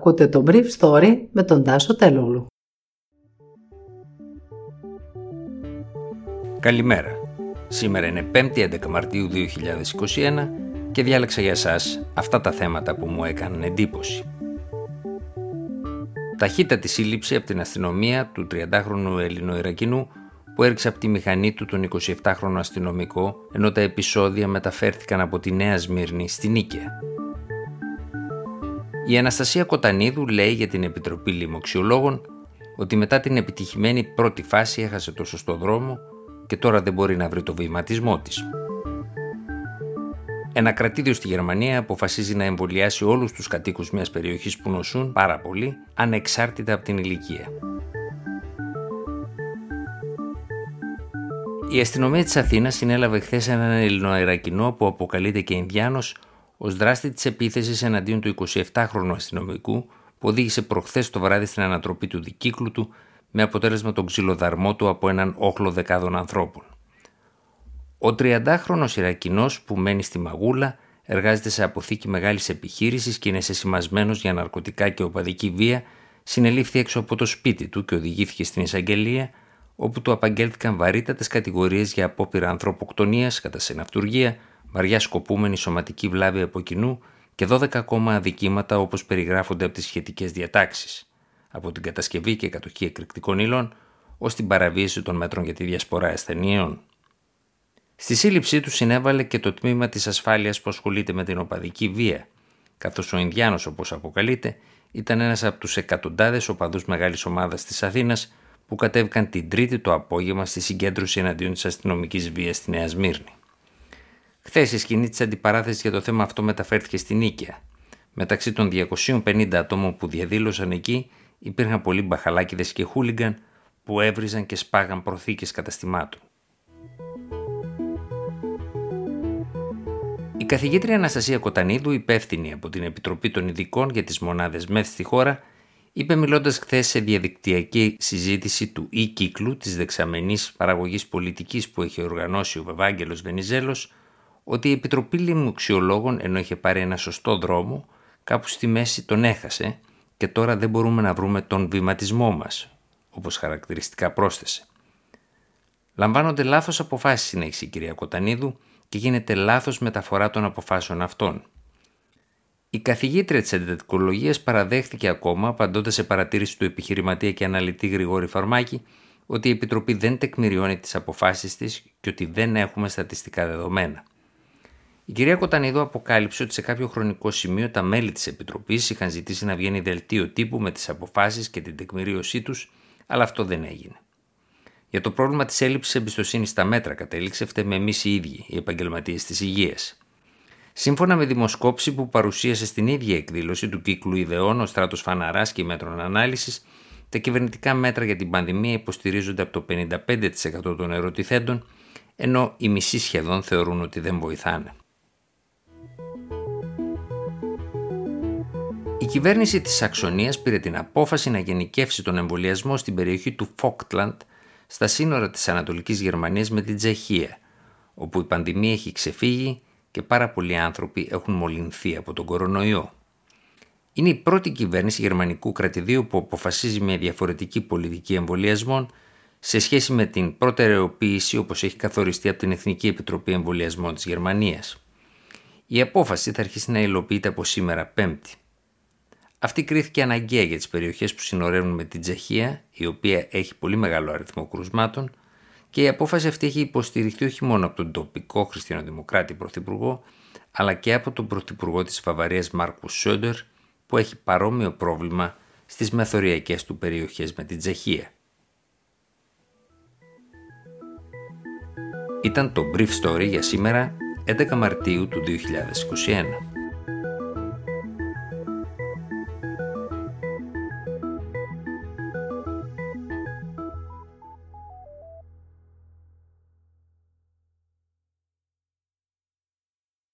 Ακούτε το Brief Story με τον Τάσο Τελούλου. Καλημέρα. Σήμερα είναι 5η 11 Μαρτίου 2021 και διάλεξα για σας αυτά τα θέματα που μου έκαναν εντύπωση. Ταχύτατη σύλληψη από την αστυνομία του 30χρονου Ελληνοϊρακινού που έριξε από τη μηχανή του τον 27χρονο αστυνομικό ενώ τα επεισόδια μεταφέρθηκαν από τη Νέα Σμύρνη στην Νίκαια. Η Αναστασία Κοτανίδου λέει για την Επιτροπή Λιμοξιολόγων ότι μετά την επιτυχημένη πρώτη φάση έχασε το σωστό δρόμο και τώρα δεν μπορεί να βρει το βηματισμό της. Ένα κρατήδιο στη Γερμανία αποφασίζει να εμβολιάσει όλους τους κατοίκους μιας περιοχής που νοσούν πάρα πολύ, ανεξάρτητα από την ηλικία. Η αστυνομία της Αθήνας συνέλαβε χθες έναν Ελληνοαερακινό που αποκαλείται και Ινδιάνος ως δράστη της επίθεσης εναντίον του 27χρονου αστυνομικού που οδήγησε προχθές το βράδυ στην ανατροπή του δικύκλου του με αποτέλεσμα τον ξυλοδαρμό του από έναν όχλο δεκάδων ανθρώπων. Ο 30χρονο Ιρακινός που μένει στη Μαγούλα εργάζεται σε αποθήκη μεγάλης επιχείρησης και είναι σεσημασμένος για ναρκωτικά και οπαδική βία, συνελήφθη έξω από το σπίτι του και οδηγήθηκε στην εισαγγελία, όπου του απαγγέλθηκαν βαρύτατες κατηγορίες για απόπειρα ανθρωποκτονίας κατά συναυτουργία, βαριά σκοπούμενη σωματική βλάβη από κοινού και 12 ακόμα αδικήματα όπως περιγράφονται από τις σχετικές διατάξεις, από την κατασκευή και κατοχή εκρηκτικών ύλων ως την παραβίαση των μέτρων για τη διασπορά ασθενείων. Στη σύλληψή του συνέβαλε και το τμήμα της ασφάλειας που ασχολείται με την οπαδική βία, καθώς ο Ινδιάνος, όπως αποκαλείται, ήταν ένας από τους εκατοντάδες οπαδούς μεγάλης ομάδας της Αθήνας που κατέβηκαν την Τρίτη το απόγευμα στη συγκέντρωση εναντίον της αστυνομικής βίας στη Νέα Σμύρνη. Χθες η σκηνή της αντιπαράθεσης για το θέμα αυτό μεταφέρθηκε στην Νίκαια. Μεταξύ των 250 ατόμων που διαδήλωσαν εκεί υπήρχαν πολλοί μπαχαλάκιδε και χούλιγκαν που έβριζαν και σπάγαν προθήκες καταστημάτων. Η καθηγήτρια Αναστασία Κοτανίδου, υπεύθυνη από την Επιτροπή των Ειδικών για τις Μονάδες ΜΕΘ στη χώρα, είπε μιλώντας χθες σε διαδικτυακή συζήτηση του e-κύκλου της δεξαμενής παραγωγής πολιτικής που έχει οργανώσει ο Βεβάγγελο Βενιζέλος ότι η Επιτροπή Λιμουξιολόγων ενώ είχε πάρει ένα σωστό δρόμο, κάπου στη μέση τον έχασε και τώρα δεν μπορούμε να βρούμε τον βηματισμό μας, όπως χαρακτηριστικά πρόσθεσε. Λαμβάνονται λάθος αποφάσεις, συνέχισε η κυρία Κοτανίδου, και γίνεται λάθος μεταφορά των αποφάσεων αυτών. Η καθηγήτρια της εντατικολογίας παραδέχθηκε ακόμα, απαντώντας σε παρατήρηση του επιχειρηματία και αναλυτή Γρηγόρη Φαρμάκη, ότι η Επιτροπή δεν τεκμηριώνει τις αποφάσεις της και ότι δεν έχουμε στατιστικά δεδομένα. Η κυρία Κοτανίδου αποκάλυψε ότι σε κάποιο χρονικό σημείο τα μέλη της Επιτροπής είχαν ζητήσει να βγαίνει δελτίο τύπου με τις αποφάσεις και την τεκμηρίωσή τους, αλλά αυτό δεν έγινε. Για το πρόβλημα της έλλειψης εμπιστοσύνης στα μέτρα κατέληξε φταίμε εμείς οι ίδιοι, οι επαγγελματίες της υγείας. Σύμφωνα με δημοσκόψη που παρουσίασε στην ίδια εκδήλωση του κύκλου ιδεών ο στράτος Φαναράς και μέτρων ανάλυσης, τα κυβερνητικά μέτρα για την πανδημία υποστηρίζονται από το 55% των ερωτηθέντων, ενώ οι μισοί σχεδόν θεωρούν ότι δεν βοηθάνε. Κυβέρνηση της Σαξονίας πήρε την απόφαση να γενικεύσει τον εμβολιασμό στην περιοχή του Φόκτλαντ στα σύνορα της Ανατολικής Γερμανίας με την Τσεχία, όπου η πανδημία έχει ξεφύγει και πάρα πολλοί άνθρωποι έχουν μολυνθεί από τον κορονοϊό. Είναι η πρώτη κυβέρνηση γερμανικού κρατηδίου που αποφασίζει με διαφορετική πολιτική εμβολιασμών σε σχέση με την προτεραιοποίηση όπως έχει καθοριστεί από την Εθνική Επιτροπή Εμβολιασμών της Γερμανίας. Η απόφαση θα αρχίσει να υλοποιείται από σήμερα Πέμπτη. Αυτή κρίθηκε αναγκαία για τις περιοχές που συνορεύουν με την Τσεχία, η οποία έχει πολύ μεγάλο αριθμό κρουσμάτων, και η απόφαση αυτή έχει υποστηριχθεί όχι μόνο από τον τοπικό χριστιανοδημοκράτη πρωθυπουργό, αλλά και από τον πρωθυπουργό της Βαβαρίας Μάρκου Σόντερ, που έχει παρόμοιο πρόβλημα στις μεθοριακές του περιοχές με την Τσεχία. Ήταν το Brief Story για σήμερα 11 Μαρτίου του 2021.